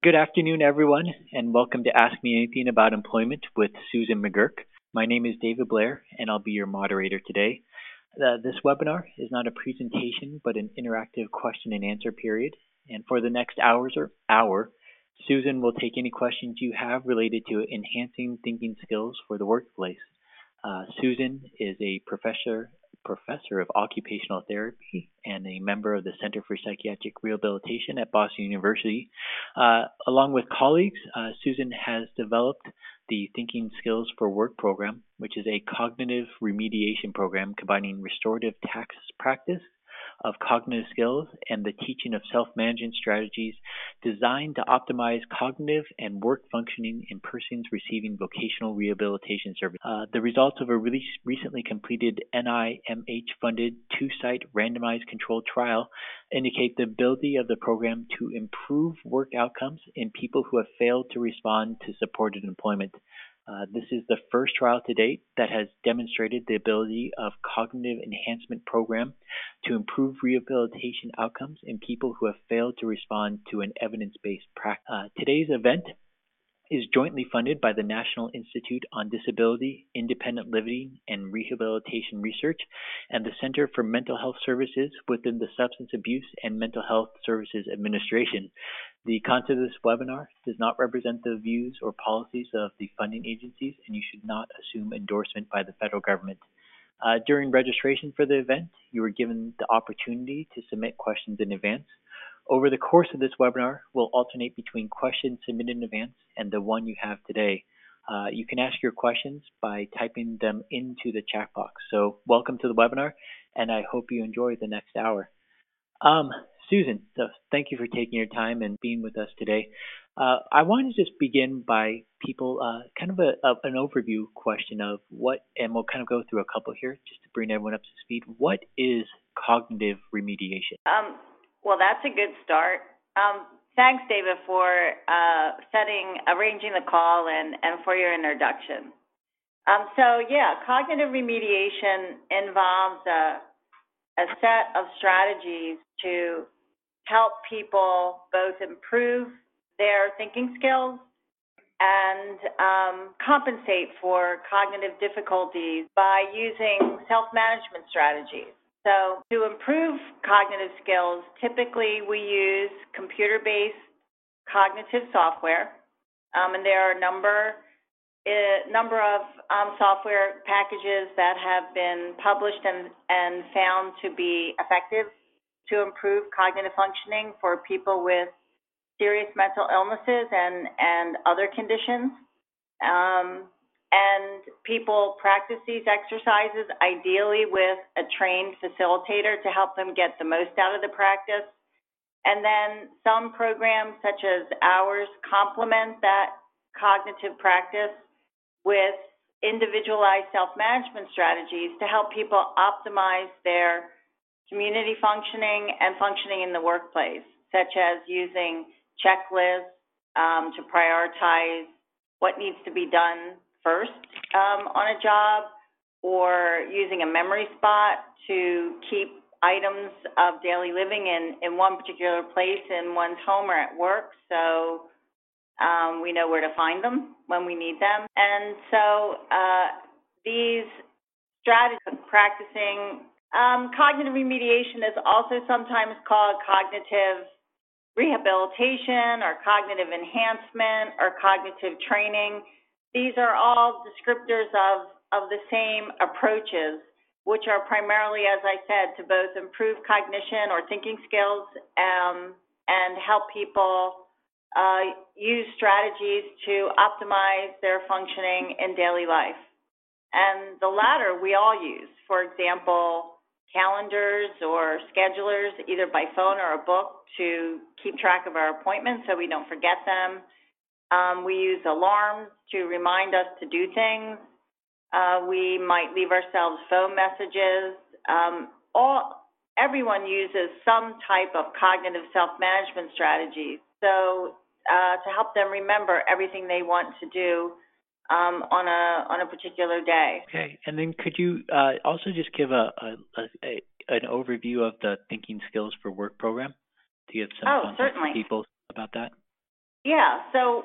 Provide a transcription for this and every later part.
Good afternoon, everyone, and welcome to Ask Me Anything About Employment with Susan McGurk. My name is David Blair, and I'll be your moderator today. Uh, this webinar is not a presentation, but an interactive question and answer period. And for the next hours or hour, Susan will take any questions you have related to enhancing thinking skills for the workplace. Uh, Susan is a professor professor of occupational therapy and a member of the Center for Psychiatric Rehabilitation at Boston University. Uh, along with colleagues, uh, Susan has developed the Thinking Skills for Work program, which is a cognitive remediation program combining restorative tax practice of cognitive skills and the teaching of self-management strategies designed to optimize cognitive and work functioning in persons receiving vocational rehabilitation service. Uh, the results of a really recently completed NIMH-funded two-site randomized controlled trial indicate the ability of the program to improve work outcomes in people who have failed to respond to supported employment. Uh, this is the first trial to date that has demonstrated the ability of cognitive enhancement program to improve rehabilitation outcomes in people who have failed to respond to an evidence-based practice. Uh, today's event is jointly funded by the National Institute on Disability, Independent Living, and Rehabilitation Research and the Center for Mental Health Services within the Substance Abuse and Mental Health Services Administration. The content of this webinar does not represent the views or policies of the funding agencies, and you should not assume endorsement by the federal government. Uh, during registration for the event, you were given the opportunity to submit questions in advance. Over the course of this webinar, we'll alternate between questions submitted in advance and the one you have today. Uh, you can ask your questions by typing them into the chat box. So welcome to the webinar, and I hope you enjoy the next hour. Um, Susan, so thank you for taking your time and being with us today. Uh, I want to just begin by people, uh, kind of a, a, an overview question of what, and we'll kind of go through a couple here just to bring everyone up to speed. What is cognitive remediation? Um, well, that's a good start. Um, thanks, David, for uh, setting, arranging the call and, and for your introduction. Um, so, yeah, cognitive remediation involves a, a set of strategies to help people both improve their thinking skills and um, compensate for cognitive difficulties by using self management strategies. So, to improve cognitive skills, typically we use computer based cognitive software, um, and there are a number, uh, number of um, software packages that have been published and, and found to be effective to improve cognitive functioning for people with serious mental illnesses and, and other conditions. Um, and people practice these exercises ideally with a trained facilitator to help them get the most out of the practice. And then some programs, such as ours, complement that cognitive practice with individualized self management strategies to help people optimize their community functioning and functioning in the workplace, such as using checklists um, to prioritize what needs to be done first um, on a job or using a memory spot to keep items of daily living in, in one particular place in one's home or at work so um, we know where to find them when we need them. And so uh, these strategies of practicing um, cognitive remediation is also sometimes called cognitive rehabilitation or cognitive enhancement or cognitive training. These are all descriptors of, of the same approaches, which are primarily, as I said, to both improve cognition or thinking skills um, and help people uh, use strategies to optimize their functioning in daily life. And the latter we all use. For example, calendars or schedulers, either by phone or a book, to keep track of our appointments so we don't forget them. Um, we use alarms to remind us to do things. Uh, we might leave ourselves phone messages. Um, all everyone uses some type of cognitive self-management strategy, So uh, to help them remember everything they want to do um, on a on a particular day. Okay, and then could you uh, also just give a, a, a, an overview of the Thinking Skills for Work program to give some oh, certainly. people about that? Yeah, so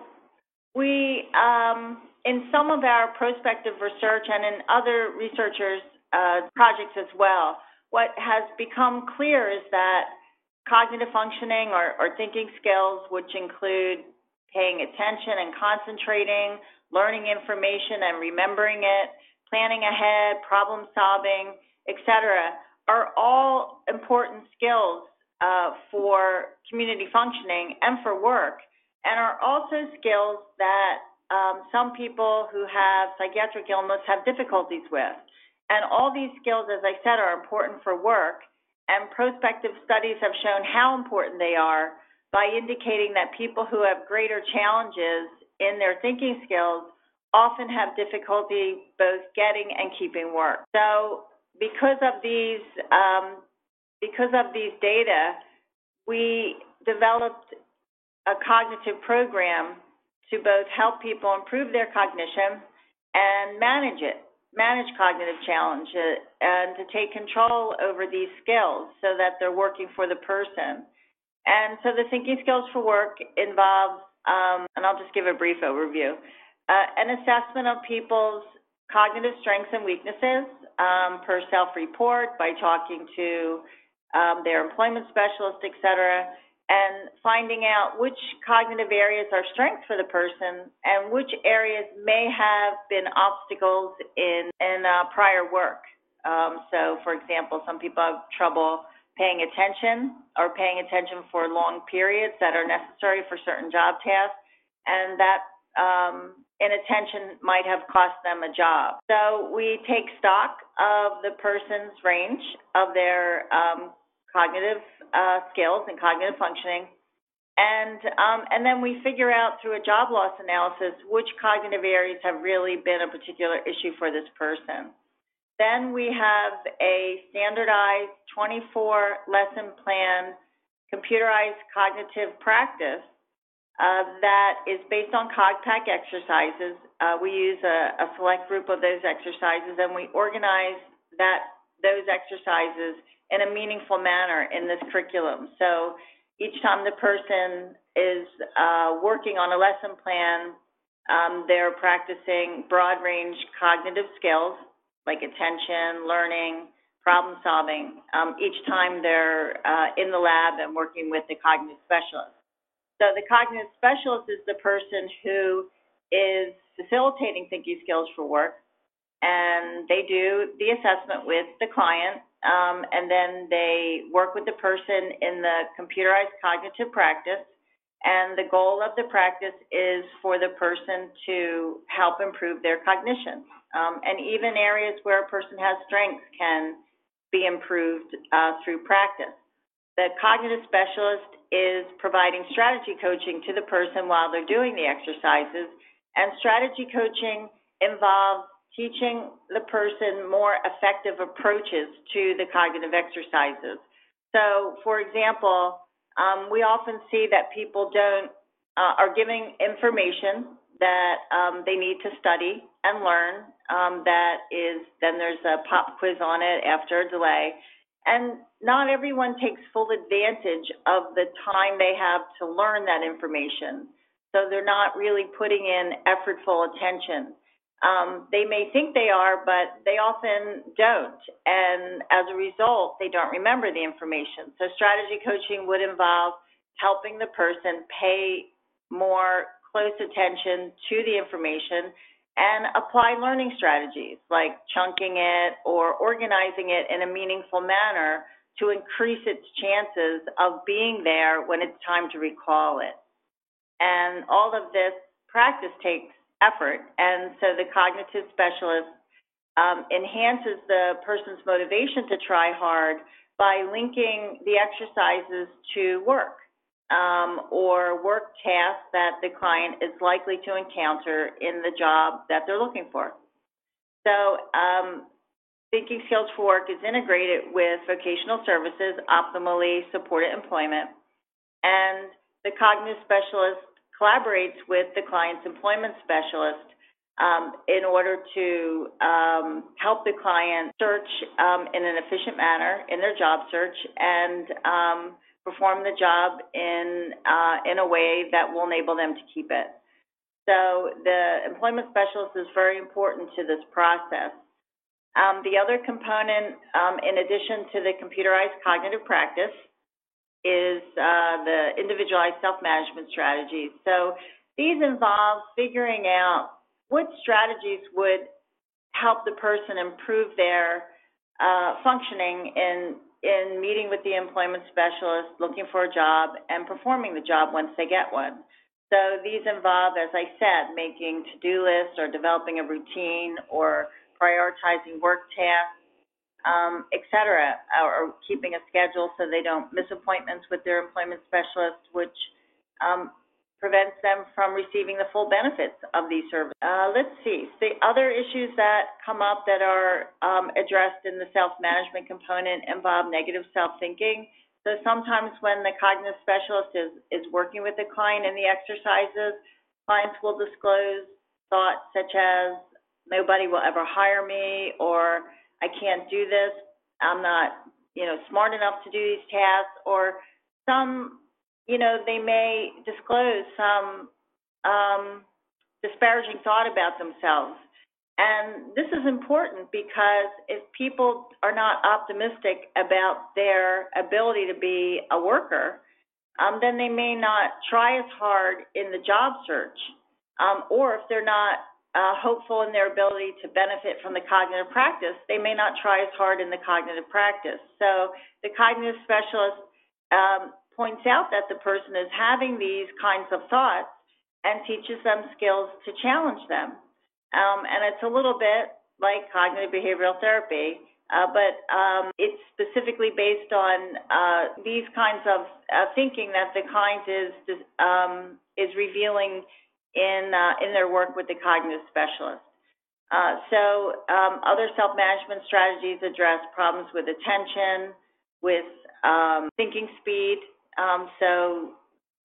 we, um, in some of our prospective research and in other researchers' uh, projects as well, what has become clear is that cognitive functioning or, or thinking skills, which include paying attention and concentrating, learning information and remembering it, planning ahead, problem solving, etc., are all important skills uh, for community functioning and for work, and are also skills that um, some people who have psychiatric illness have difficulties with. And all these skills, as I said, are important for work, and prospective studies have shown how important they are by indicating that people who have greater challenges in their thinking skills often have difficulty both getting and keeping work. So because of these um, because of these data, we developed a cognitive program to both help people improve their cognition and manage it manage cognitive challenges and to take control over these skills so that they're working for the person. And so the thinking skills for work involves, um, and I'll just give a brief overview, uh, an assessment of people's cognitive strengths and weaknesses um, per self-report by talking to um, their employment specialist, et cetera, and finding out which cognitive areas are strengths for the person and which areas may have been obstacles in, in uh, prior work. Um, so, for example, some people have trouble paying attention or paying attention for long periods that are necessary for certain job tasks, and that um, inattention might have cost them a job. So we take stock of the person's range of their um, cognitive uh, skills and cognitive functioning. And um, and then we figure out through a job loss analysis which cognitive areas have really been a particular issue for this person. Then we have a standardized 24 lesson plan computerized cognitive practice uh, that is based on CogPack exercises. Uh, we use a, a select group of those exercises and we organize that those exercises in a meaningful manner in this curriculum. So each time the person is uh, working on a lesson plan, um, they're practicing broad range cognitive skills like attention, learning, problem solving, um, each time they're uh, in the lab and working with the cognitive specialist. So the cognitive specialist is the person who is facilitating thinking skills for work, and they do the assessment with the client um, and then they work with the person in the computerized cognitive practice. And the goal of the practice is for the person to help improve their cognition. Um, and even areas where a person has strengths can be improved uh, through practice. The cognitive specialist is providing strategy coaching to the person while they're doing the exercises. And strategy coaching involves teaching the person more effective approaches to the cognitive exercises. So, for example, um, we often see that people don't uh, are giving information that um, they need to study and learn. Um, that is, then there's a pop quiz on it after a delay, and not everyone takes full advantage of the time they have to learn that information. So they're not really putting in effortful attention. Um, they may think they are, but they often don't. And as a result, they don't remember the information. So strategy coaching would involve helping the person pay more close attention to the information and apply learning strategies like chunking it or organizing it in a meaningful manner to increase its chances of being there when it's time to recall it. And all of this practice takes effort. And so the cognitive specialist um, enhances the person's motivation to try hard by linking the exercises to work um, or work tasks that the client is likely to encounter in the job that they're looking for. So um, Thinking Skills for Work is integrated with vocational services, optimally supported employment, and the cognitive specialist collaborates with the client's employment specialist um, in order to um, help the client search um, in an efficient manner in their job search and um, perform the job in, uh, in a way that will enable them to keep it. So the employment specialist is very important to this process. Um, the other component, um, in addition to the computerized cognitive practice, is uh, the individualized self-management strategies. So these involve figuring out what strategies would help the person improve their uh, functioning in in meeting with the employment specialist, looking for a job, and performing the job once they get one. So these involve, as I said, making to-do lists or developing a routine or prioritizing work tasks, um, et cetera, or, keeping a schedule so they don't miss appointments with their employment specialist, which um, prevents them from receiving the full benefits of these services. Uh, let's see. The other issues that come up that are um, addressed in the self-management component involve negative self-thinking. So sometimes when the cognitive specialist is, is working with the client in the exercises, clients will disclose thoughts such as, nobody will ever hire me, or I can't do this, I'm not, you know, smart enough to do these tasks, or some you know, they may disclose some um, disparaging thought about themselves. And this is important because if people are not optimistic about their ability to be a worker, um, then they may not try as hard in the job search. Um, or if they're not uh, hopeful in their ability to benefit from the cognitive practice, they may not try as hard in the cognitive practice. So the cognitive specialist um, points out that the person is having these kinds of thoughts and teaches them skills to challenge them. Um, and it's a little bit like cognitive behavioral therapy, uh, but um, it's specifically based on uh, these kinds of uh, thinking that the client is um, is revealing in uh, in their work with the cognitive specialist. Uh, so um, other self-management strategies address problems with attention, with um, thinking speed, um, so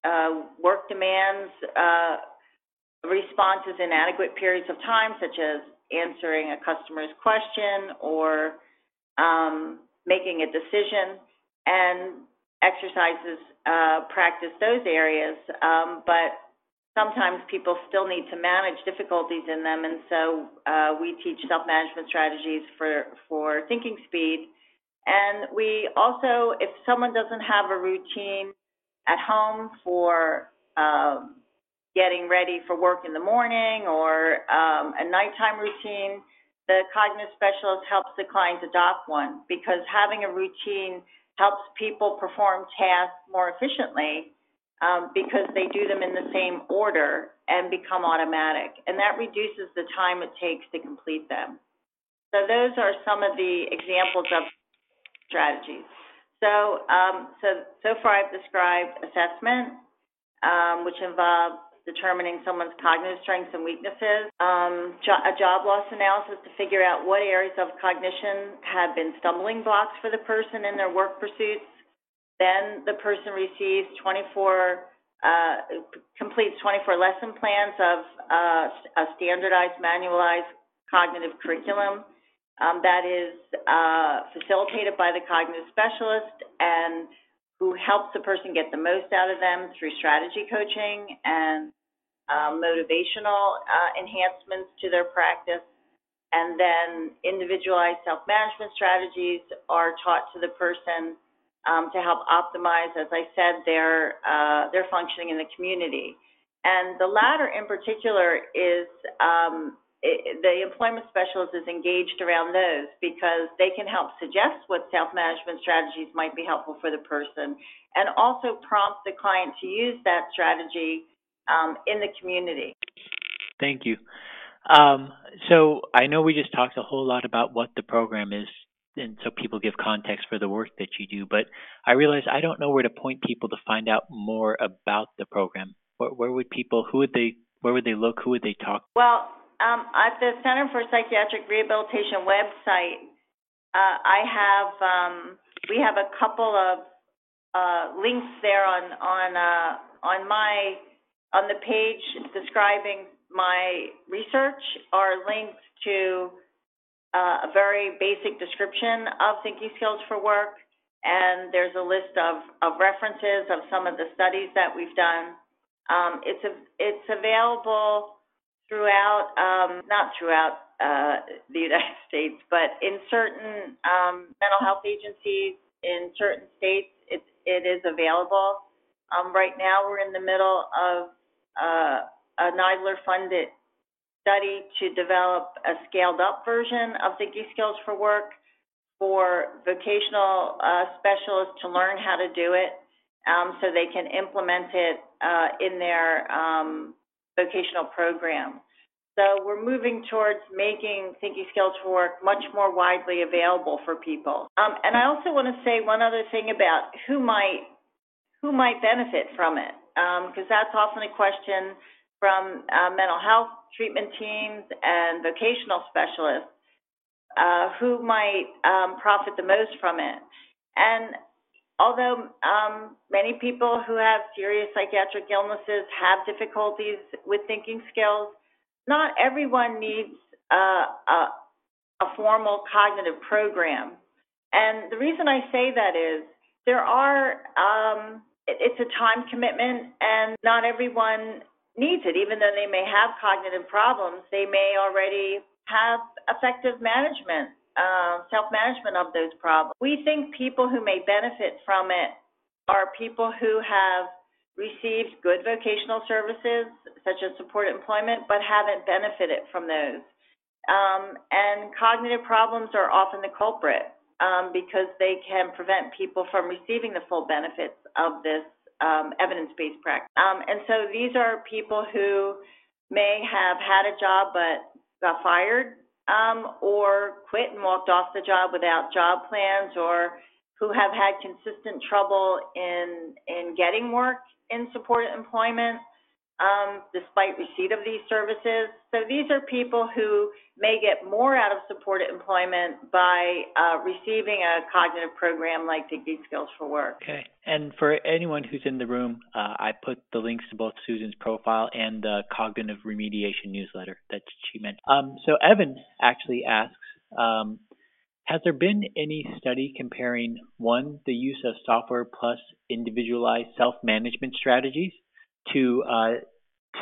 uh, work demands uh, responses in adequate periods of time, such as answering a customer's question or um, making a decision, and exercises uh, practice those areas. Um, but sometimes people still need to manage difficulties in them, and so uh, we teach self-management strategies for for thinking speed. And we also, if someone doesn't have a routine at home for um, getting ready for work in the morning or um, a nighttime routine, the cognitive specialist helps the client adopt one because having a routine helps people perform tasks more efficiently um, because they do them in the same order and become automatic. And that reduces the time it takes to complete them. So those are some of the examples of strategies. So, um, so, so far I've described assessment, um, which involves determining someone's cognitive strengths and weaknesses, um, jo- a job loss analysis to figure out what areas of cognition have been stumbling blocks for the person in their work pursuits. Then the person receives 24, uh, completes 24 lesson plans of uh, a standardized, manualized cognitive curriculum um, that is uh, facilitated by the cognitive specialist and who helps the person get the most out of them through strategy coaching and uh, motivational uh, enhancements to their practice. And then individualized self-management strategies are taught to the person um, to help optimize, as I said, their uh, their functioning in the community. And the latter, in particular, is um, it, the employment specialist is engaged around those because they can help suggest what self-management strategies might be helpful for the person and also prompt the client to use that strategy um, in the community. Thank you. Um, so I know we just talked a whole lot about what the program is and so people give context for the work that you do, but I realize I don't know where to point people to find out more about the program. Where, where would people, who would they, where would they look, who would they talk? To? Well, um, at the Center for Psychiatric Rehabilitation website, uh, I have um, we have a couple of uh, links there on on uh, on my on the page describing my research are links to uh, a very basic description of thinking skills for work and there's a list of, of references of some of the studies that we've done. Um, it's a, it's available throughout, um, not throughout uh, the United States, but in certain um, mental health agencies in certain states, it, it is available. Um, right now, we're in the middle of uh, a NIDILRR-funded study to develop a scaled-up version of Thinking Skills for Work for vocational uh, specialists to learn how to do it um, so they can implement it uh, in their um, vocational program. So we're moving towards making Thinking Skills for Work much more widely available for people. Um, and I also want to say one other thing about who might who might benefit from it, because um, that's often a question from uh, mental health treatment teams and vocational specialists uh, who might um, profit the most from it. And although um, many people who have serious psychiatric illnesses have difficulties with thinking skills, not everyone needs uh, a, a formal cognitive program. And the reason I say that is there are, um, it, it's a time commitment, and not everyone needs it. Even though they may have cognitive problems, they may already have effective management, uh, self management of those problems. We think people who may benefit from it are people who have received good vocational services, such as support employment, but haven't benefited from those. Um, and cognitive problems are often the culprit um, because they can prevent people from receiving the full benefits of this um, evidence-based practice. Um, and so these are people who may have had a job but got fired um, or quit and walked off the job without job plans or who have had consistent trouble in in getting work in supported employment um, despite receipt of these services. So these are people who may get more out of supported employment by uh, receiving a cognitive program like Thinking Skills for Work. Okay. And for anyone who's in the room, uh, I put the links to both Susan's profile and the cognitive remediation newsletter that she mentioned. Um, so Evan actually asks, um, has there been any study comparing one, the use of software plus individualized self-management strategies to uh,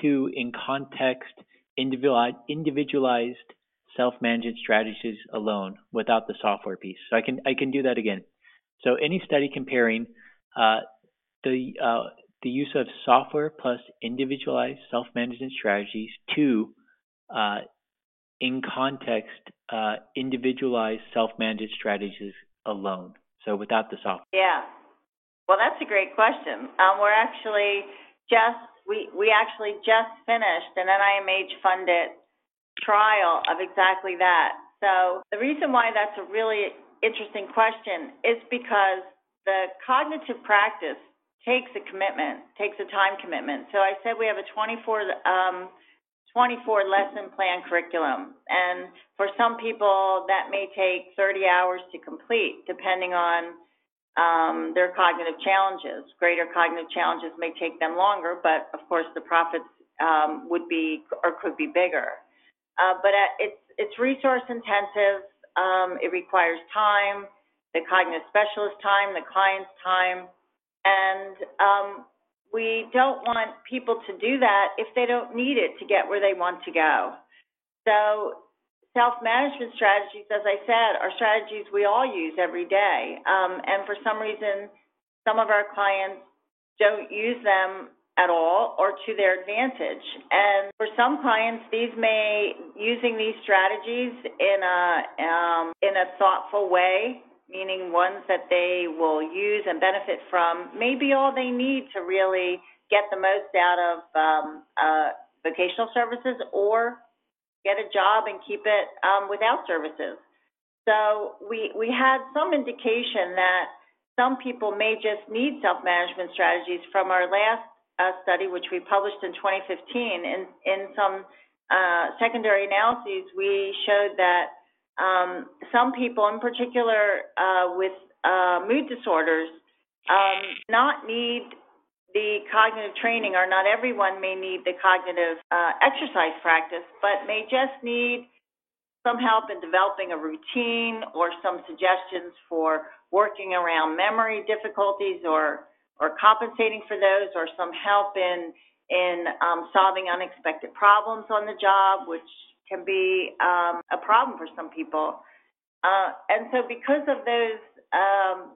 to in context individualized, self-management strategies alone without the software piece. So I can I can do that again. So any study comparing uh, the uh, the use of software plus individualized self-management strategies to uh, in context uh, individualized self-managed strategies alone. So without the software. Yeah. Well, that's a great question. Um, we're actually just we we actually just finished an NIMH funded trial of exactly that. So the reason why that's a really interesting question is because the cognitive practice takes a commitment, takes a time commitment. So I said we have a 24 um, 24 lesson plan curriculum. And for some people, that may take 30 hours to complete, depending on um, their cognitive challenges. Greater cognitive challenges may take them longer, but of course, the profits um, would be or could be bigger. Uh, but it's it's resource intensive. Um, it requires time, the cognitive specialist time, the client's time, and um, we don't want people to do that if they don't need it to get where they want to go. So self-management strategies, as I said, are strategies we all use every day. Um, and for some reason, some of our clients don't use them at all or to their advantage. And for some clients, these may using these strategies in a um, in a thoughtful way meaning ones that they will use and benefit from, may be all they need to really get the most out of um, uh, vocational services or get a job and keep it um, without services. So we, we had some indication that some people may just need self-management strategies from our last uh, study, which we published in 2015. In, in some uh, secondary analyses, we showed that um, some people, in particular uh, with uh, mood disorders, um, not need the cognitive training, or not everyone may need the cognitive uh, exercise practice, but may just need some help in developing a routine or some suggestions for working around memory difficulties or, or compensating for those, or some help in, in um, solving unexpected problems on the job, which can be um, a problem for some people. Uh, and so because of those um,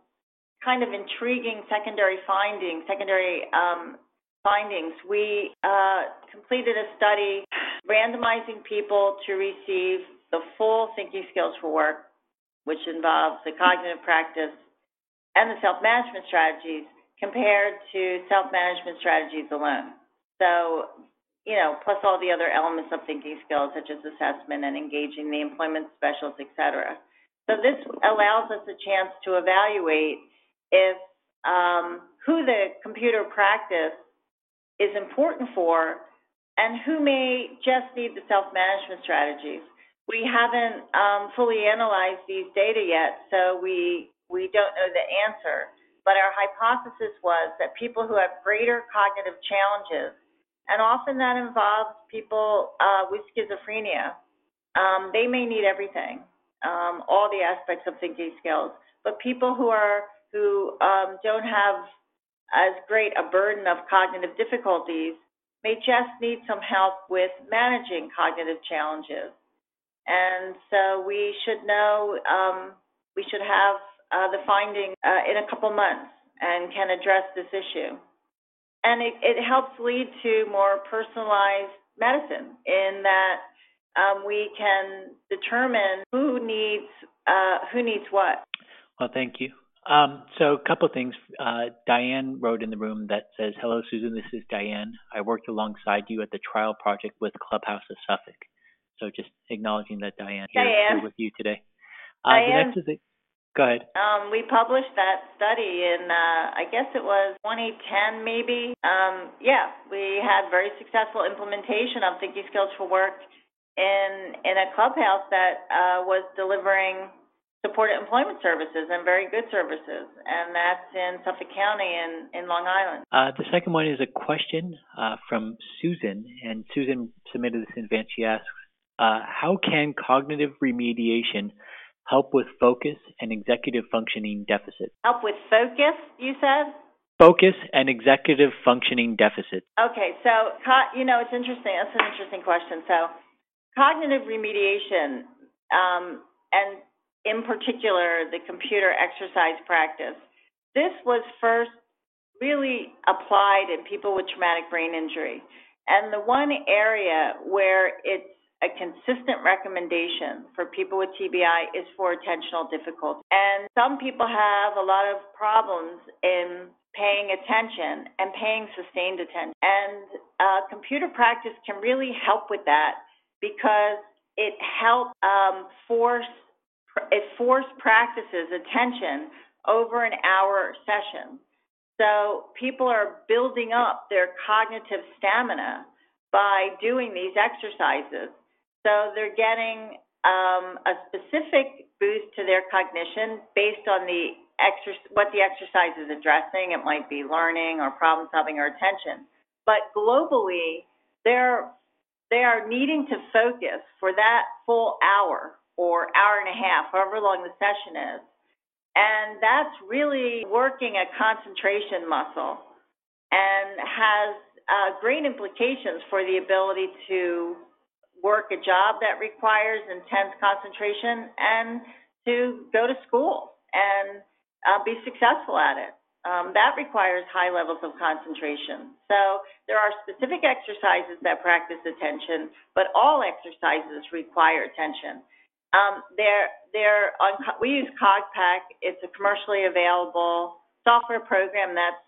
kind of intriguing secondary findings, secondary um, findings, we uh, completed a study randomizing people to receive the full thinking skills for work, which involves the cognitive practice and the self-management strategies compared to self-management strategies alone. So, you know, plus all the other elements of thinking skills such as assessment and engaging the employment specialists, et cetera. So this allows us a chance to evaluate if um, who the computer practice is important for and who may just need the self-management strategies. We haven't um, fully analyzed these data yet, so we, we don't know the answer. But our hypothesis was that people who have greater cognitive challenges, and often that involves people uh, with schizophrenia, um, they may need everything, um, all the aspects of thinking skills. But people who are who um, don't have as great a burden of cognitive difficulties may just need some help with managing cognitive challenges. And so we should know, um, we should have uh, the finding uh, in a couple months and can address this issue. And it, it helps lead to more personalized medicine in that um, we can determine who needs uh, who needs what. Well, thank you. Um, so a couple of things. Uh, Diane wrote in the room that says, "Hello, Susan. This is Diane. I worked alongside you at the trial project with Clubhouse of Suffolk." So just acknowledging that Diane, Diane. here with you today. Uh, Diane. The next is a, go ahead. Um, we published that study in, uh, I guess it was 2010, maybe. Um, yeah, we had very successful implementation of thinking skills for work in in a clubhouse that uh, was delivering supported employment services and very good services, and that's in Suffolk County in, in Long Island. Uh, the second one is a question uh, from Susan, and Susan submitted this in advance. She asks, uh, how can cognitive remediation help with focus and executive functioning deficits? Help with focus, you said? Focus and executive functioning deficits. Okay, so, you know, it's interesting. That's an interesting question. So, cognitive remediation, um, and in particular, the computer exercise practice. This was first really applied in people with traumatic brain injury. And the one area where it's a consistent recommendation for people with TBI is for attentional difficulty. And some people have a lot of problems in paying attention and paying sustained attention. And uh, computer practice can really help with that because it helps um, force it forced practices attention over an hour session. So people are building up their cognitive stamina by doing these exercises. So they're getting um, a specific boost to their cognition based on the exer- what the exercise is addressing. It might be learning or problem solving or attention. But globally, they're they are needing to focus for that full hour or hour and a half, however long the session is. And that's really working a concentration muscle and has uh, great implications for the ability to work a job that requires intense concentration and to go to school and uh, be successful at it. Um, that requires high levels of concentration. So there are specific exercises that practice attention, but all exercises require attention. Um, they're they're on. We use CogPack. It's a commercially available software program that's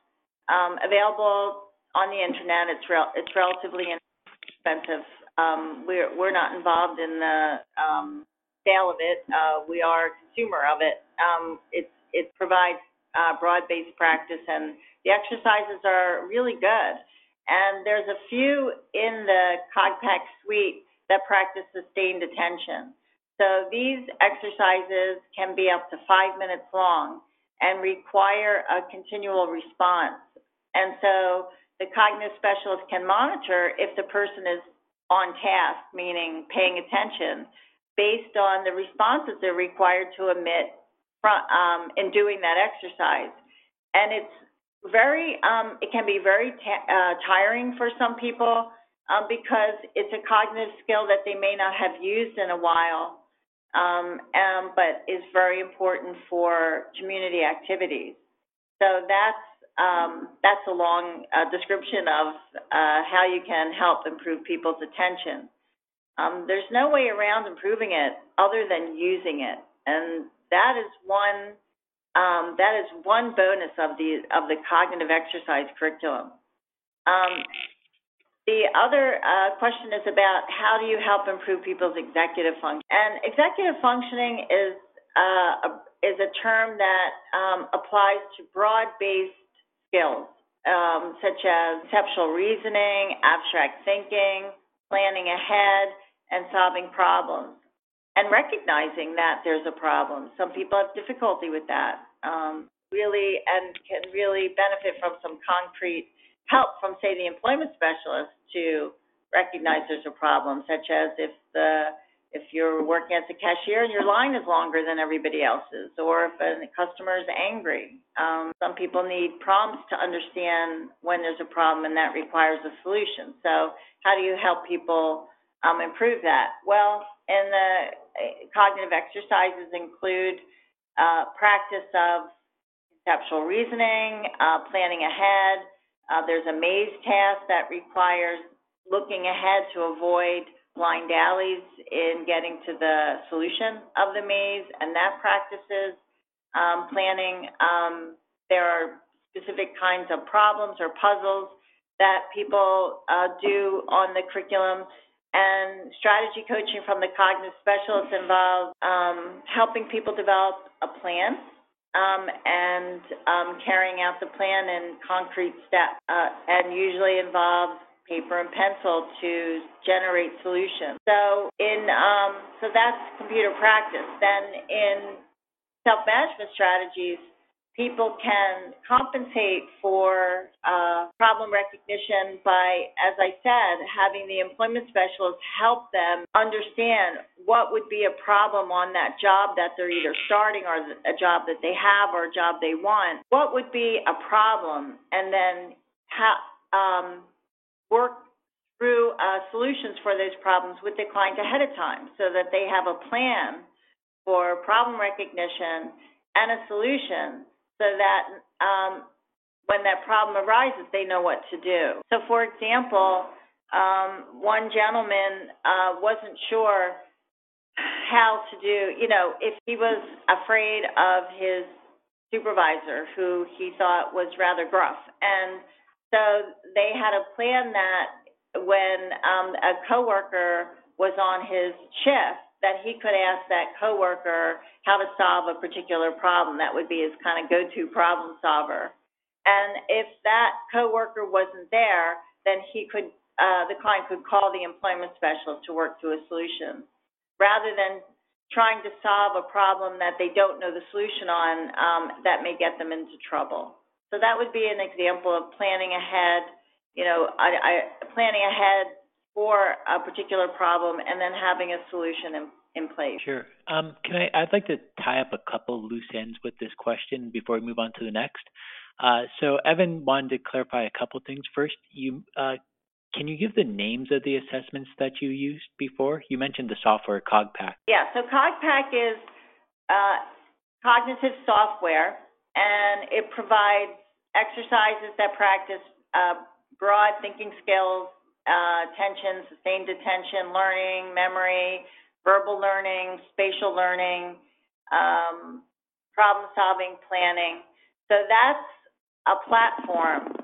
um, available on the internet. It's it's relatively inexpensive. Um, we're we're not involved in the um, sale of it. Uh, we are a consumer of it. Um, it it provides uh, broad-based practice, and the exercises are really good. And there's a few in the CogPack suite that practice sustained attention. So these exercises can be up to five minutes long and require a continual response. And so the cognitive specialist can monitor if the person is on task, meaning paying attention, based on the responses they're required to emit from, um, in doing that exercise. And it's very, um, it can be very uh, tiring for some people um, because it's a cognitive skill that they may not have used in a while, um, and, but is very important for community activities. So that's um, that's a long uh, description of uh, how you can help improve people's attention. Um, there's no way around improving it other than using it, and that is one um, that is one bonus of the of the cognitive exercise curriculum. The other uh, question is about how do you help improve people's executive function? And executive functioning is uh, a, is a term that um, applies to broad-based skills, um, such as conceptual reasoning, abstract thinking, planning ahead, and solving problems. And recognizing that there's a problem. Some people have difficulty with that, um, really, and can really benefit from some concrete help from, say, the employment specialist to recognize there's a problem, such as if the if you're working as a cashier and your line is longer than everybody else's, or if a customer is angry. Um, some people need prompts to understand when there's a problem, and that requires a solution. So, how do you help people um, improve that? Well, and the uh, cognitive exercises include uh, practice of conceptual reasoning, uh, planning ahead. Uh, there's a maze task that requires looking ahead to avoid blind alleys in getting to the solution of the maze, and that practices um, planning. Um, there are specific kinds of problems or puzzles that people uh, do on the curriculum. And strategy coaching from the cognitive specialists involves um, helping people develop a plan um, and um, carrying out the plan in concrete steps, uh, and usually involves paper and pencil to generate solutions. So in um, so that's computer practice. Then in self-management strategies, people can compensate for uh, problem recognition by, as I said, having the employment specialist help them understand what would be a problem on that job that they're either starting or a job that they have or a job they want. What would be a problem, and then um, work through uh, solutions for those problems with the client ahead of time so that they have a plan for problem recognition and a solution so that um, when that problem arises, they know what to do. So, for example, um, one gentleman uh, wasn't sure how to do, you know, if he was afraid of his supervisor who he thought was rather gruff. And so they had a plan that when um, a coworker was on his shift, that he could ask that coworker how to solve a particular problem. That would be his kind of go-to problem solver. And if that coworker wasn't there, then he could, uh, the client could call the employment specialist to work through a solution, rather than trying to solve a problem that they don't know the solution on um, that may get them into trouble. So that would be an example of planning ahead, you know, I, I, planning ahead for a particular problem and then having a solution in, in place. Sure. Um, can I? I'd like to tie up a couple loose ends with this question before we move on to the next. Uh, so Evan wanted to clarify a couple things. First, you uh, can you give the names of the assessments that you used before? You mentioned the software CogPack. Yeah. So CogPack is uh, cognitive software, and it provides exercises that practice uh, broad thinking skills, uh, attention, sustained attention, learning, memory, verbal learning, spatial learning, um, problem solving, planning. So that's a platform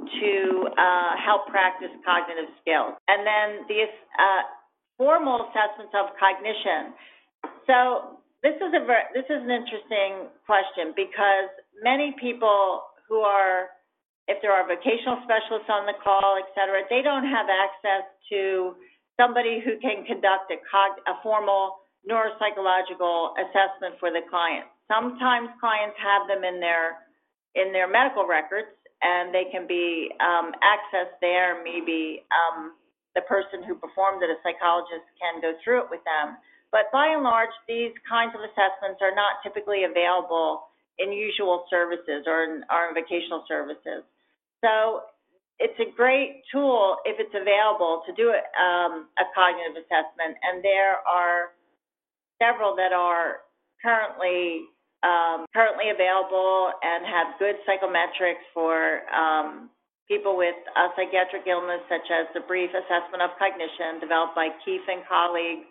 to uh, help practice cognitive skills. And then the uh, formal assessments of cognition. So this is a very, this is an interesting question because many people who are, if there are vocational specialists on the call, et cetera, they don't have access to somebody who can conduct a, a formal neuropsychological assessment for the client. Sometimes clients have them in their in their medical records, and they can be um, accessed there. Maybe um, the person who performed it, a psychologist, can go through it with them. But by and large, these kinds of assessments are not typically available in usual services or in our vocational services. So it's a great tool if it's available to do a, um, a cognitive assessment, and there are several that are currently um, currently available and have good psychometrics for um, people with a psychiatric illness, such as the brief assessment of cognition developed by Keefe and colleagues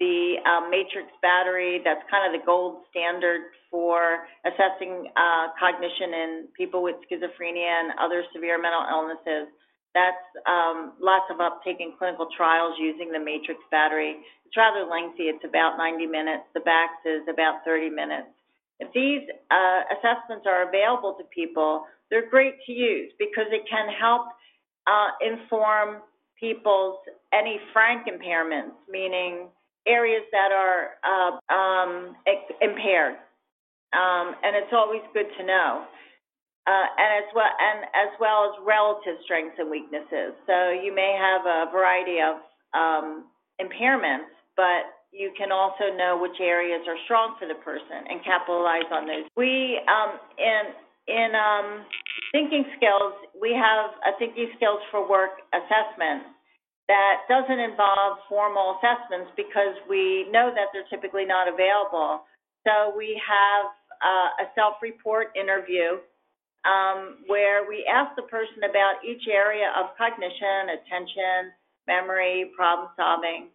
the um, MATRICS battery, that's kind of the gold standard for assessing uh, cognition in people with schizophrenia and other severe mental illnesses. That's um, lots of uptake in clinical trials using the MATRICS battery. It's rather lengthy. It's about 90 minutes. The BACS is about 30 minutes. If these uh, assessments are available to people, they're great to use because it can help uh, inform people's any frank impairments, meaning areas that are uh, um, impaired, um, and it's always good to know. Uh, and as well and as well as relative strengths and weaknesses. So you may have a variety of um, impairments, but you can also know which areas are strong for the person and capitalize on those. We um, in in um, thinking skills, we have a thinking skills for work assessment that doesn't involve formal assessments because we know that they're typically not available. So we have uh, a self-report interview um, where we ask the person about each area of cognition, attention, memory, problem solving,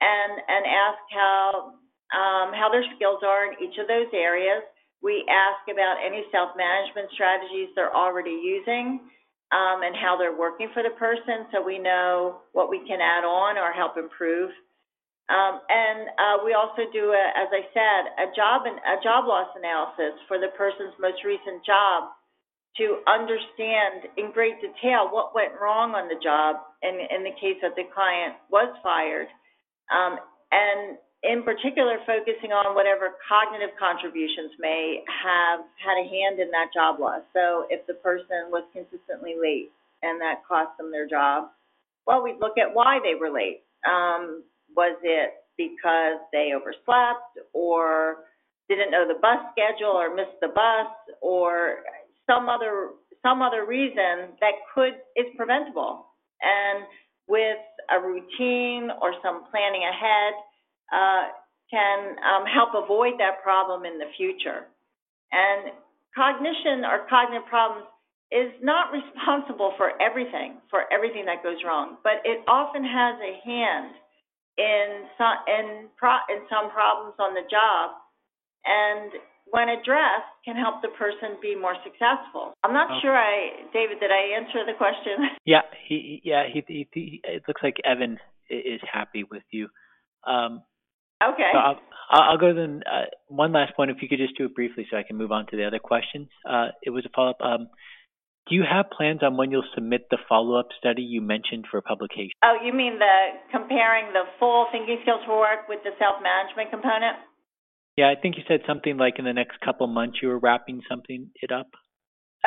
and and ask how um, how their skills are in each of those areas. We ask about any self-management strategies they're already using um, and how they're working for the person, so we know what we can add on or help improve. Um, and uh, we also do, a, as I said, a job and a job loss analysis for the person's most recent job to understand in great detail what went wrong on the job in, in the case that the client was fired, um, and in particular focusing on whatever cognitive contributions may have had a hand in that job loss. So if the person was consistently late and that cost them their job, well, we'd look at why they were late. Um, was it because they overslept or didn't know the bus schedule or missed the bus or some other some other reason that could is preventable and with a routine or some planning ahead uh, can um, help avoid that problem in the future. And cognition or cognitive problems is not responsible for everything, for everything that goes wrong, but it often has a hand in some in, pro, in some problems on the job, and when addressed, can help the person be more successful. I'm not okay. sure I, David, did I answer the question? Yeah, he, yeah, he, he, he it looks like Evan is happy with you. Um, Okay. So I'll, I'll go then. Uh, one last point, if you could just do it briefly, so I can move on to the other questions. Uh, it was a follow up. Um, do you have plans on when you'll submit the follow up study you mentioned for publication? Oh, you mean the comparing the full thinking skills for work with the self management component? Yeah, I think you said something like in the next couple months you were wrapping something it up.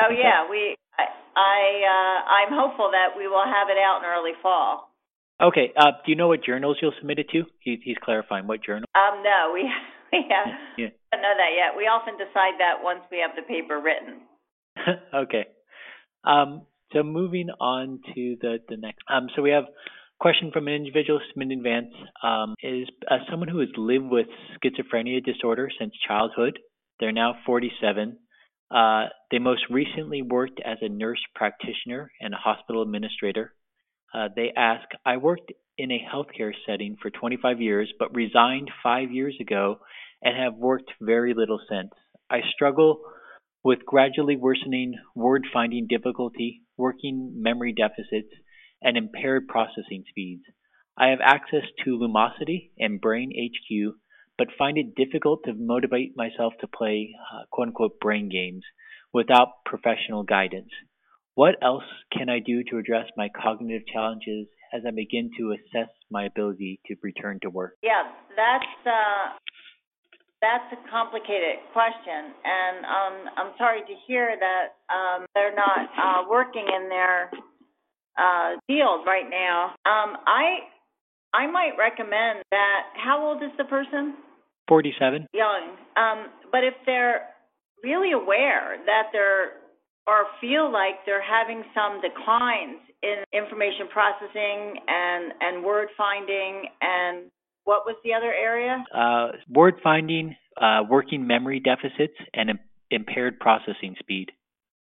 Oh yeah, we. I, I uh, I'm hopeful that we will have it out in early fall. Okay. Uh, do you know what journals you'll submit it to? He, he's clarifying what journal. Um, no, we we have, yeah. don't know that yet. We often decide that once we have the paper written. okay. Um, so moving on to the the next. Um, so we have a question from an individual submitted in advance. Um, is uh, someone who has lived with schizophrenia disorder since childhood. They're now 47. Uh, they most recently worked as a nurse practitioner and a hospital administrator. Uh, they ask, I worked in a healthcare setting for 25 years, but resigned five years ago and have worked very little since. I struggle with gradually worsening word finding difficulty, working memory deficits, and impaired processing speeds. I have access to Lumosity and Brain HQ, but find it difficult to motivate myself to play uh, quote unquote brain games without professional guidance. What else can I do to address my cognitive challenges as I begin to assess my ability to return to work? Yeah, that's uh, that's a complicated question, and um, I'm sorry to hear that um, they're not uh, working in their uh, field right now. Um, I I might recommend that. How old is the person? 47. Young. Um, but if they're really aware that they're or feel like they're having some declines in information processing and and word finding and what was the other area? Uh, word finding, uh, working memory deficits, and Im- impaired processing speed.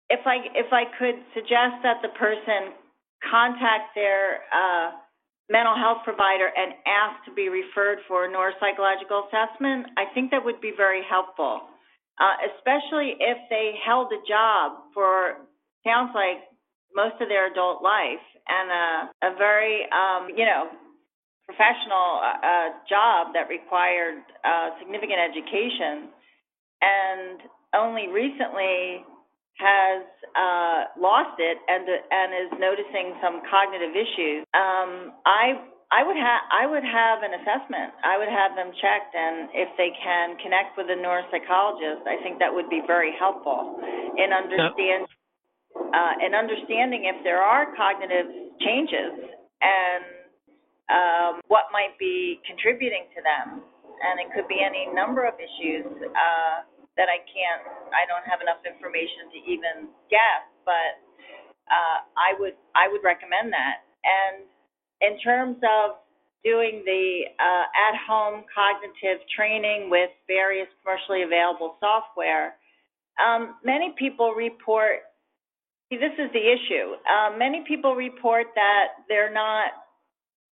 If I if I could suggest that the person contact their uh, mental health provider and ask to be referred for a neuropsychological assessment, I think that would be very helpful, uh, especially if they held a job for sounds like most of their adult life and a, a very um, you know professional uh, uh, job that required uh, significant education, and only recently has uh, lost it and and is noticing some cognitive issues. Um, I I would have I would have an assessment. I would have them checked, and if they can connect with a neuropsychologist, I think that would be very helpful in understand uh, in understanding if there are cognitive changes and um, what might be contributing to them. And it could be any number of issues. Uh, that I can't, I don't have enough information to even guess, but uh, I would I would recommend that. And in terms of doing the uh, at-home cognitive training with various commercially available software, um, many people report. See, this is the issue. Uh, many people report that they're not,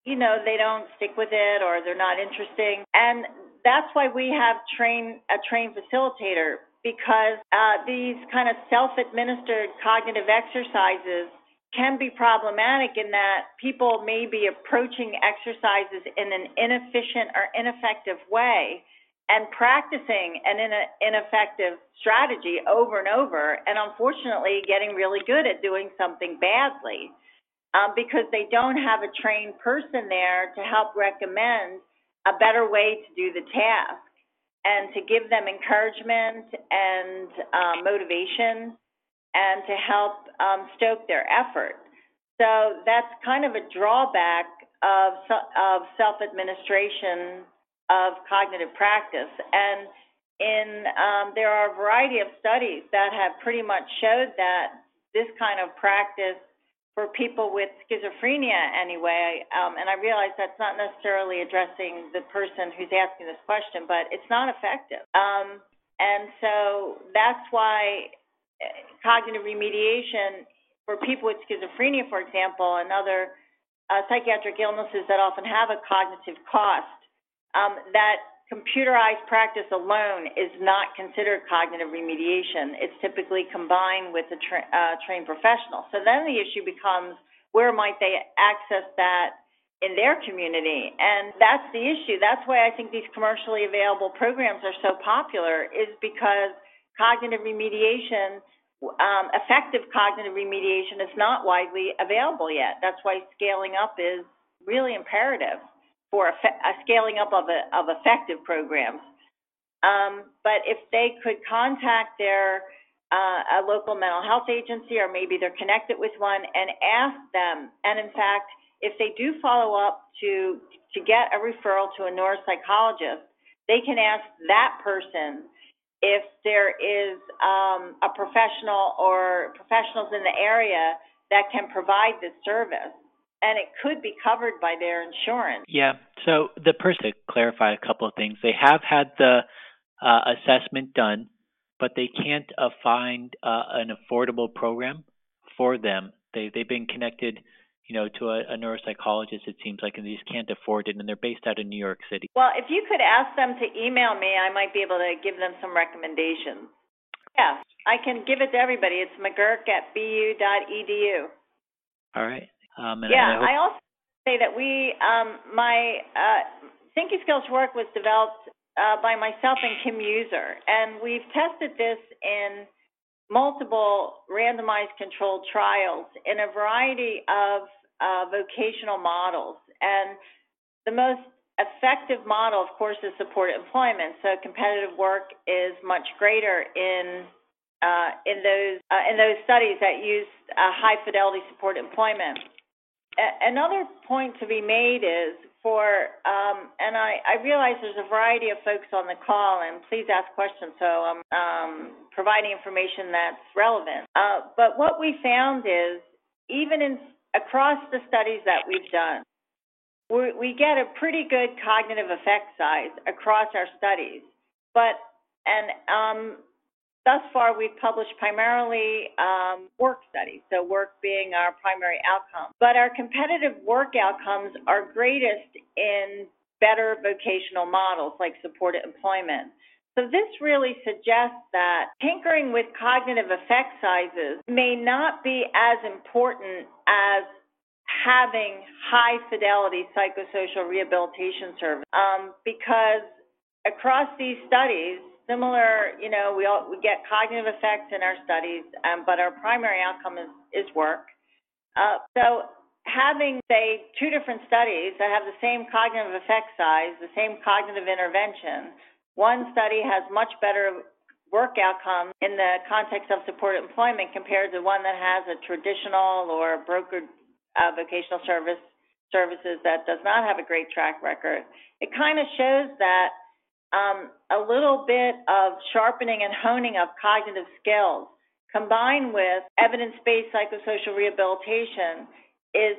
you know, they don't stick with it or they're not interesting, and that's why we have train a trained facilitator because uh, these kind of self-administered cognitive exercises can be problematic in that people may be approaching exercises in an inefficient or ineffective way and practicing an ineffective strategy over and over and unfortunately getting really good at doing something badly um, because they don't have a trained person there to help recommend a better way to do the task and to give them encouragement and uh, motivation and to help um, stoke their effort. So that's kind of a drawback of, of self-administration of cognitive practice. And in um, there are a variety of studies that have pretty much showed that this kind of practice for people with schizophrenia anyway, um, and I realize that's not necessarily addressing the person who's asking this question, but it's not effective. Um, and so that's why cognitive remediation for people with schizophrenia, for example, and other uh, psychiatric illnesses that often have a cognitive cost, um, that computerized practice alone is not considered cognitive remediation. It's typically combined with a tra- uh, trained professional. So then the issue becomes where might they access that in their community? And that's the issue. That's why I think these commercially available programs are so popular, is because cognitive remediation, um, effective cognitive remediation, is not widely available yet. That's why scaling up is really imperative for a, a scaling up of, a, of effective programs. Um, but if they could contact their uh, a local mental health agency or maybe they're connected with one and ask them, and in fact, if they do follow up to to get a referral to a neuropsychologist, they can ask that person if there is um, a professional or professionals in the area that can provide this service and it could be covered by their insurance. Yeah. So the person to clarify a couple of things. They have had the uh, assessment done, but they can't uh, find uh, an affordable program for them. They they've been connected, you know, to a, a neuropsychologist. It seems like, and they just can't afford it, and they're based out of New York City. Well, if you could ask them to email me, I might be able to give them some recommendations. Yeah, I can give it to everybody. It's McGurk at bu.edu. All right. Um, yeah, I, I, also say that we, um, my uh, Thinking Skills work was developed uh, by myself and Kim Mueser, and we've tested this in multiple randomized controlled trials in a variety of uh, vocational models. And the most effective model, of course, is supported employment. So competitive work is much greater in uh, in those uh, in those studies that use uh, high fidelity support employment another point to be made is for, um, and I, I realize there's a variety of folks on the call, and please ask questions so I'm um, providing information that's relevant. Uh, but what we found is, even in across the studies that we've done, we, we get a pretty good cognitive effect size across our studies. But and um, Thus far, we've published primarily um, work studies, so work being our primary outcome. But our competitive work outcomes are greatest in better vocational models like supported employment. So this really suggests that tinkering with cognitive effect sizes may not be as important as having high fidelity psychosocial rehabilitation service um, because across these studies, similar, you know, we all we get cognitive effects in our studies, um, but our primary outcome is is work. Uh, so having say two different studies that have the same cognitive effect size, the same cognitive intervention, one study has much better work outcome in the context of supported employment compared to one that has a traditional or brokered uh, vocational service services that does not have a great track record. It kind of shows that um, a little bit of sharpening and honing of cognitive skills combined with evidence-based psychosocial rehabilitation is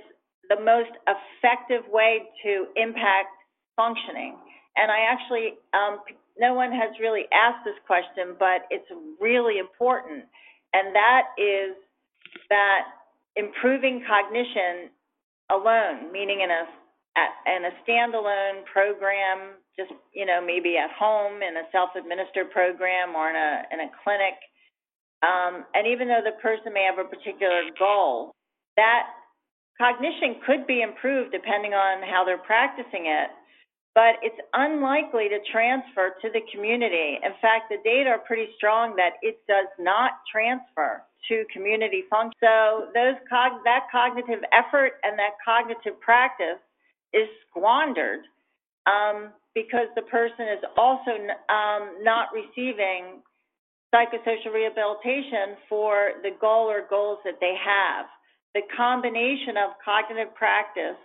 the most effective way to impact functioning. And I actually, um, no one has really asked this question, but it's really important. And that is that improving cognition alone, meaning in a, in a standalone program just you know maybe at home in a self-administered program or in a in a clinic. Um, and even though the person may have a particular goal that cognition could be improved depending on how they're practicing it but it's unlikely to transfer to the community. In fact the data are pretty strong that it does not transfer to community function so those cog- that cognitive effort and that cognitive practice is squandered um, because the person is also um, not receiving psychosocial rehabilitation for the goal or goals that they have. The combination of cognitive practice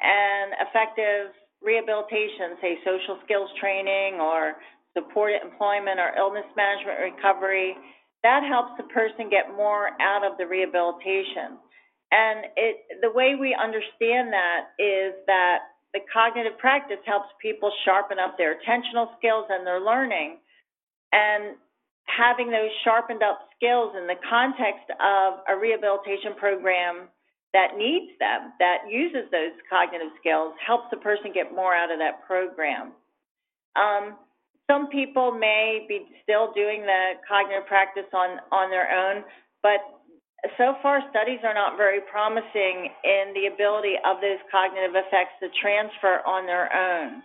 and effective rehabilitation, say social skills training or supported employment or illness management recovery, that helps the person get more out of the rehabilitation. And it, the way we understand that is that the cognitive practice helps people sharpen up their attentional skills and their learning. And having those sharpened up skills in the context of a rehabilitation program that needs them, that uses those cognitive skills, helps the person get more out of that program. Um, some people may be still doing the cognitive practice on, on their own, but so far, studies are not very promising in the ability of those cognitive effects to transfer on their own.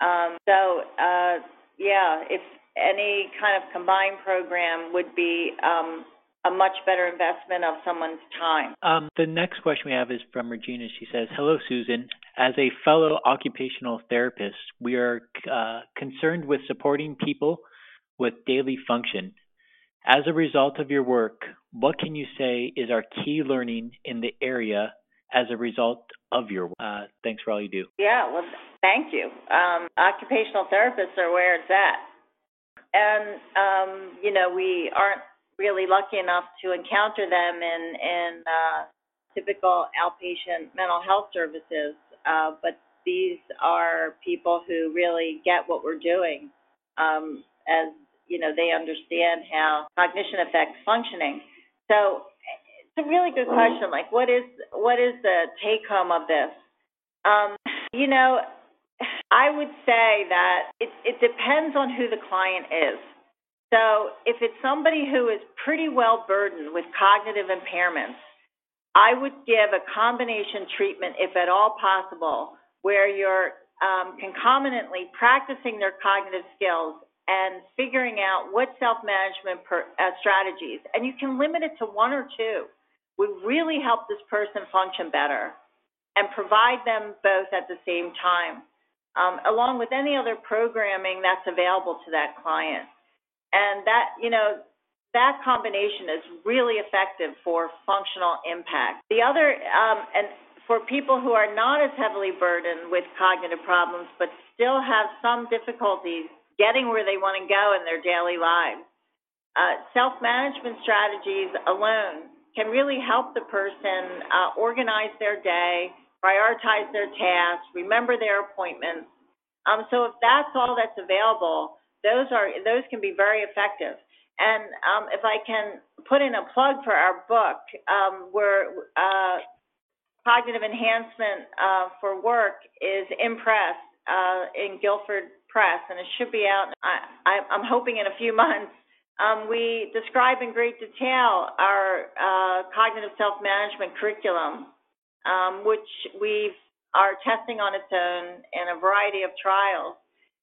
Um, so, uh, yeah, if any kind of combined program would be um, a much better investment of someone's time. Um, the next question we have is from Regina. She says, Hello, Susan. As a fellow occupational therapist, we are uh, concerned with supporting people with daily function. As a result of your work, what can you say is our key learning in the area as a result of your work? Uh, thanks for all you do. Yeah, well, thank you. Um, occupational therapists are where it's at. And, um, you know, we aren't really lucky enough to encounter them in, in uh, typical outpatient mental health services, uh, but these are people who really get what we're doing um, as you know they understand how cognition affects functioning. So it's a really good question. Like, what is what is the take home of this? Um, you know, I would say that it, it depends on who the client is. So if it's somebody who is pretty well burdened with cognitive impairments, I would give a combination treatment, if at all possible, where you're um, concomitantly practicing their cognitive skills and figuring out what self-management uh, strategies, and you can limit it to one or two, would really help this person function better and provide them both at the same time, um, along with any other programming that's available to that client. And that, you know, that combination is really effective for functional impact. The other, um, and for people who are not as heavily burdened with cognitive problems but still have some difficulties getting where they want to go in their daily lives. Uh, self-management strategies alone can really help the person uh, organize their day, prioritize their tasks, remember their appointments. Um, so if that's all that's available, those are those can be very effective. And um, if I can put in a plug for our book, um, where uh, cognitive enhancement uh, for work is in press uh, in Guilford Press, and it should be out. I, am hoping in a few months. Um, we describe in great detail our uh, cognitive self-management curriculum, um, which we are testing on its own in a variety of trials.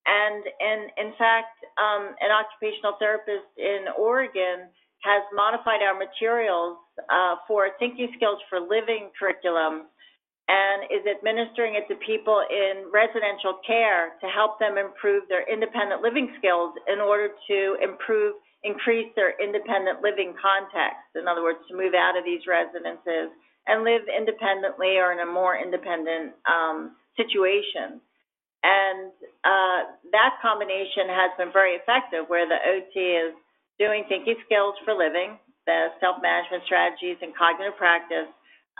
And in, in fact, um, an occupational therapist in Oregon has modified our materials uh, for a Thinking Skills for Living curriculum and is administering it to people in residential care to help them improve their independent living skills in order to improve, increase their independent living context. In other words, to move out of these residences and live independently or in a more independent um, situation. And uh, that combination has been very effective, where the OT is doing thinking skills for living, the self-management strategies and cognitive practice,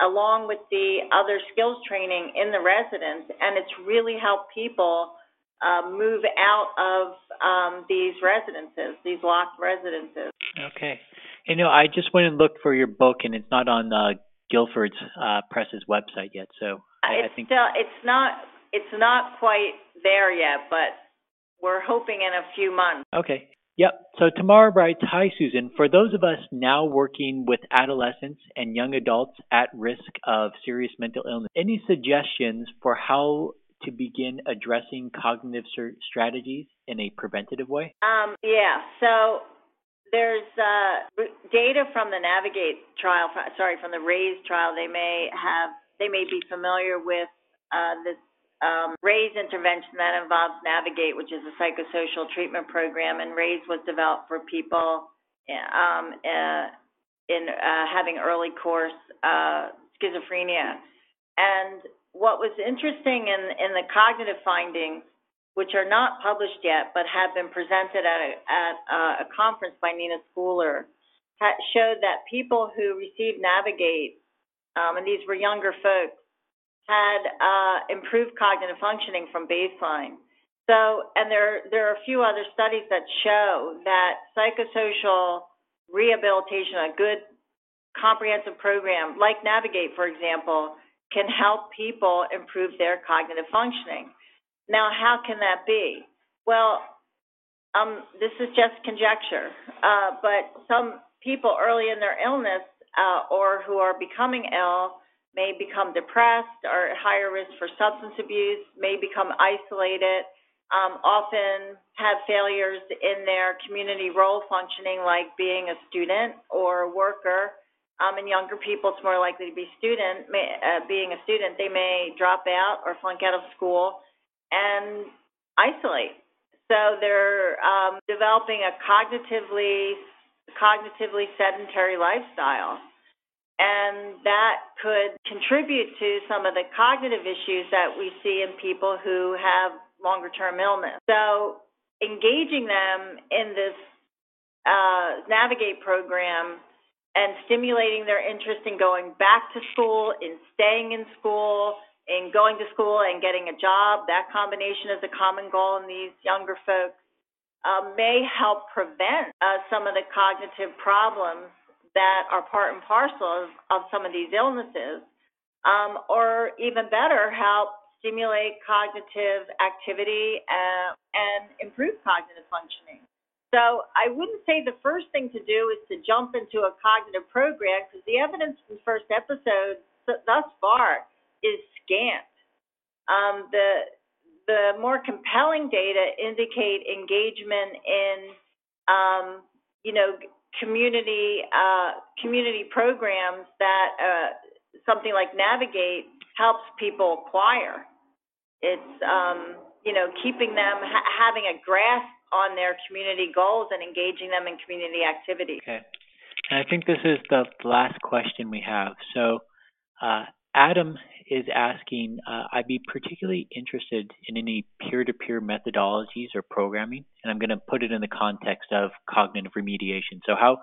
along with the other skills training in the residence, and it's really helped people uh, move out of um, these residences, these locked residences. Okay. You know, I just went and looked for your book, and it's not on uh, Guilford's uh, Press's website yet. So I, it's I think still, it's not it's not quite there yet, but we're hoping in a few months. Okay. Yep. So Tamara writes, Hi, Susan. For those of us now working with adolescents and young adults at risk of serious mental illness, any suggestions for how to begin addressing cognitive strategies in a preventative way? Um, yeah. So there's uh, data from the Navigate trial, sorry, from the RAISE trial. They may have, they may be familiar with uh, this um, RAISE intervention that involves Navigate, which is a psychosocial treatment program, and RAISE was developed for people um, uh, in uh, having early course uh, schizophrenia. And what was interesting in, in the cognitive findings, which are not published yet but have been presented at a, at a conference by Nina Schooler, showed that people who received Navigate, um, and these were younger folks, had uh, improved cognitive functioning from baseline. So, and there there are a few other studies that show that psychosocial rehabilitation, a good comprehensive program like Navigate, for example, can help people improve their cognitive functioning. Now, how can that be? Well, um, this is just conjecture, uh, but some people early in their illness uh, or who are becoming ill may become depressed or at higher risk for substance abuse, may become isolated, um, often have failures in their community role functioning, like being a student or a worker. Um, in younger people, it's more likely to be student. May, uh, being a student, they may drop out or flunk out of school and isolate. So they're um, developing a cognitively cognitively sedentary lifestyle and that could contribute to some of the cognitive issues that we see in people who have longer term illness. So, engaging them in this uh, Navigate program and stimulating their interest in going back to school, in staying in school, in going to school and getting a job, that combination is a common goal in these younger folks, uh, may help prevent uh, some of the cognitive problems that are part and parcel of, of some of these illnesses, um, or even better, help stimulate cognitive activity and, uh, and improve cognitive functioning. So I wouldn't say the first thing to do is to jump into a cognitive program because the evidence from the first episode thus far is scant. Um, the the more compelling data indicate engagement in, um, you know, community uh, community programs that uh, something like Navigate helps people acquire. It's um, you know keeping them ha- having a grasp on their community goals and engaging them in community activities. Okay, and I think this is the last question we have. So, uh, Adam is asking, uh, I'd be particularly interested in any peer-to-peer methodologies or programming, and I'm going to put it in the context of cognitive remediation. So how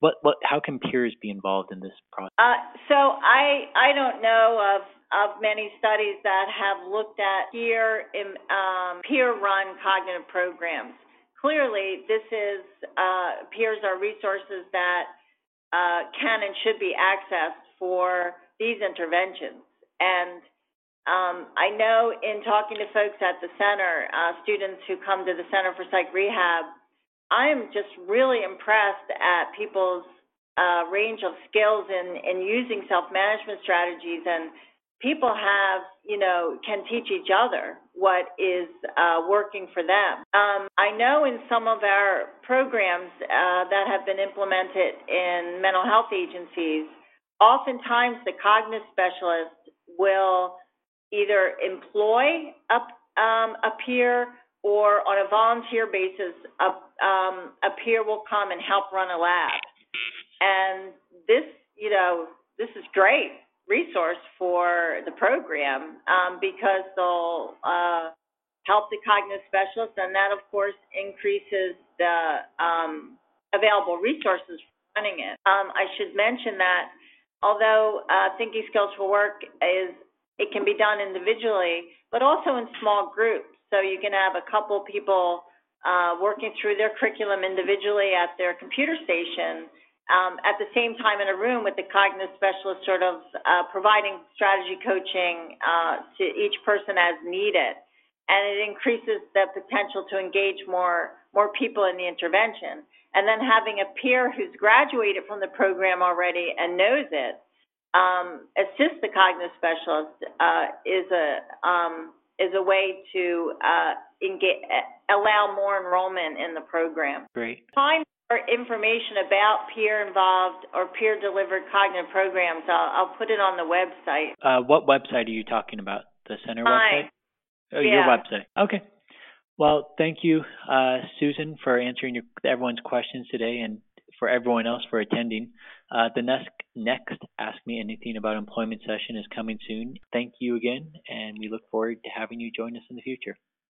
what what how can peers be involved in this process? Uh, so I I don't know of of many studies that have looked at peer um, peer run cognitive programs. Clearly, this is uh, peers are resources that uh, can and should be accessed for these interventions. And um, I know in talking to folks at the center, uh, students who come to the Center for Psych Rehab I'm just really impressed at people's uh, range of skills in, in using self-management strategies and people have, you know, can teach each other what is uh, working for them. Um, I know in some of our programs uh, that have been implemented in mental health agencies, oftentimes the cognitive specialist will either employ a, um, a peer or on a volunteer basis, a, um, a peer will come and help run a lab. And this, you know, this is great resource for the program um, because they'll uh, help the cognitive specialist, and that, of course, increases the um, available resources for running it. Um, I should mention that although uh, Thinking Skills for Work is, it can be done individually, but also in small groups. So you can have a couple people uh, working through their curriculum individually at their computer station, um, at the same time in a room with the cognitive specialist sort of uh, providing strategy coaching uh, to each person as needed. And it increases the potential to engage more, more people in the intervention. And then having a peer who's graduated from the program already and knows it, um, assist the cognitive specialist uh, is a um, is a way to uh, engage, allow more enrollment in the program. Great. Find more information about peer-involved or peer-delivered cognitive programs. I'll, I'll put it on the website. Uh, what website are you talking about? The center Mine. website? Oh, Yeah. your website. Okay. Well, thank you, uh, Susan, for answering your, everyone's questions today and for everyone else for attending. Uh, the next, next Ask Me Anything About Employment session is coming soon. Thank you again, and we look forward to having you join us in the future.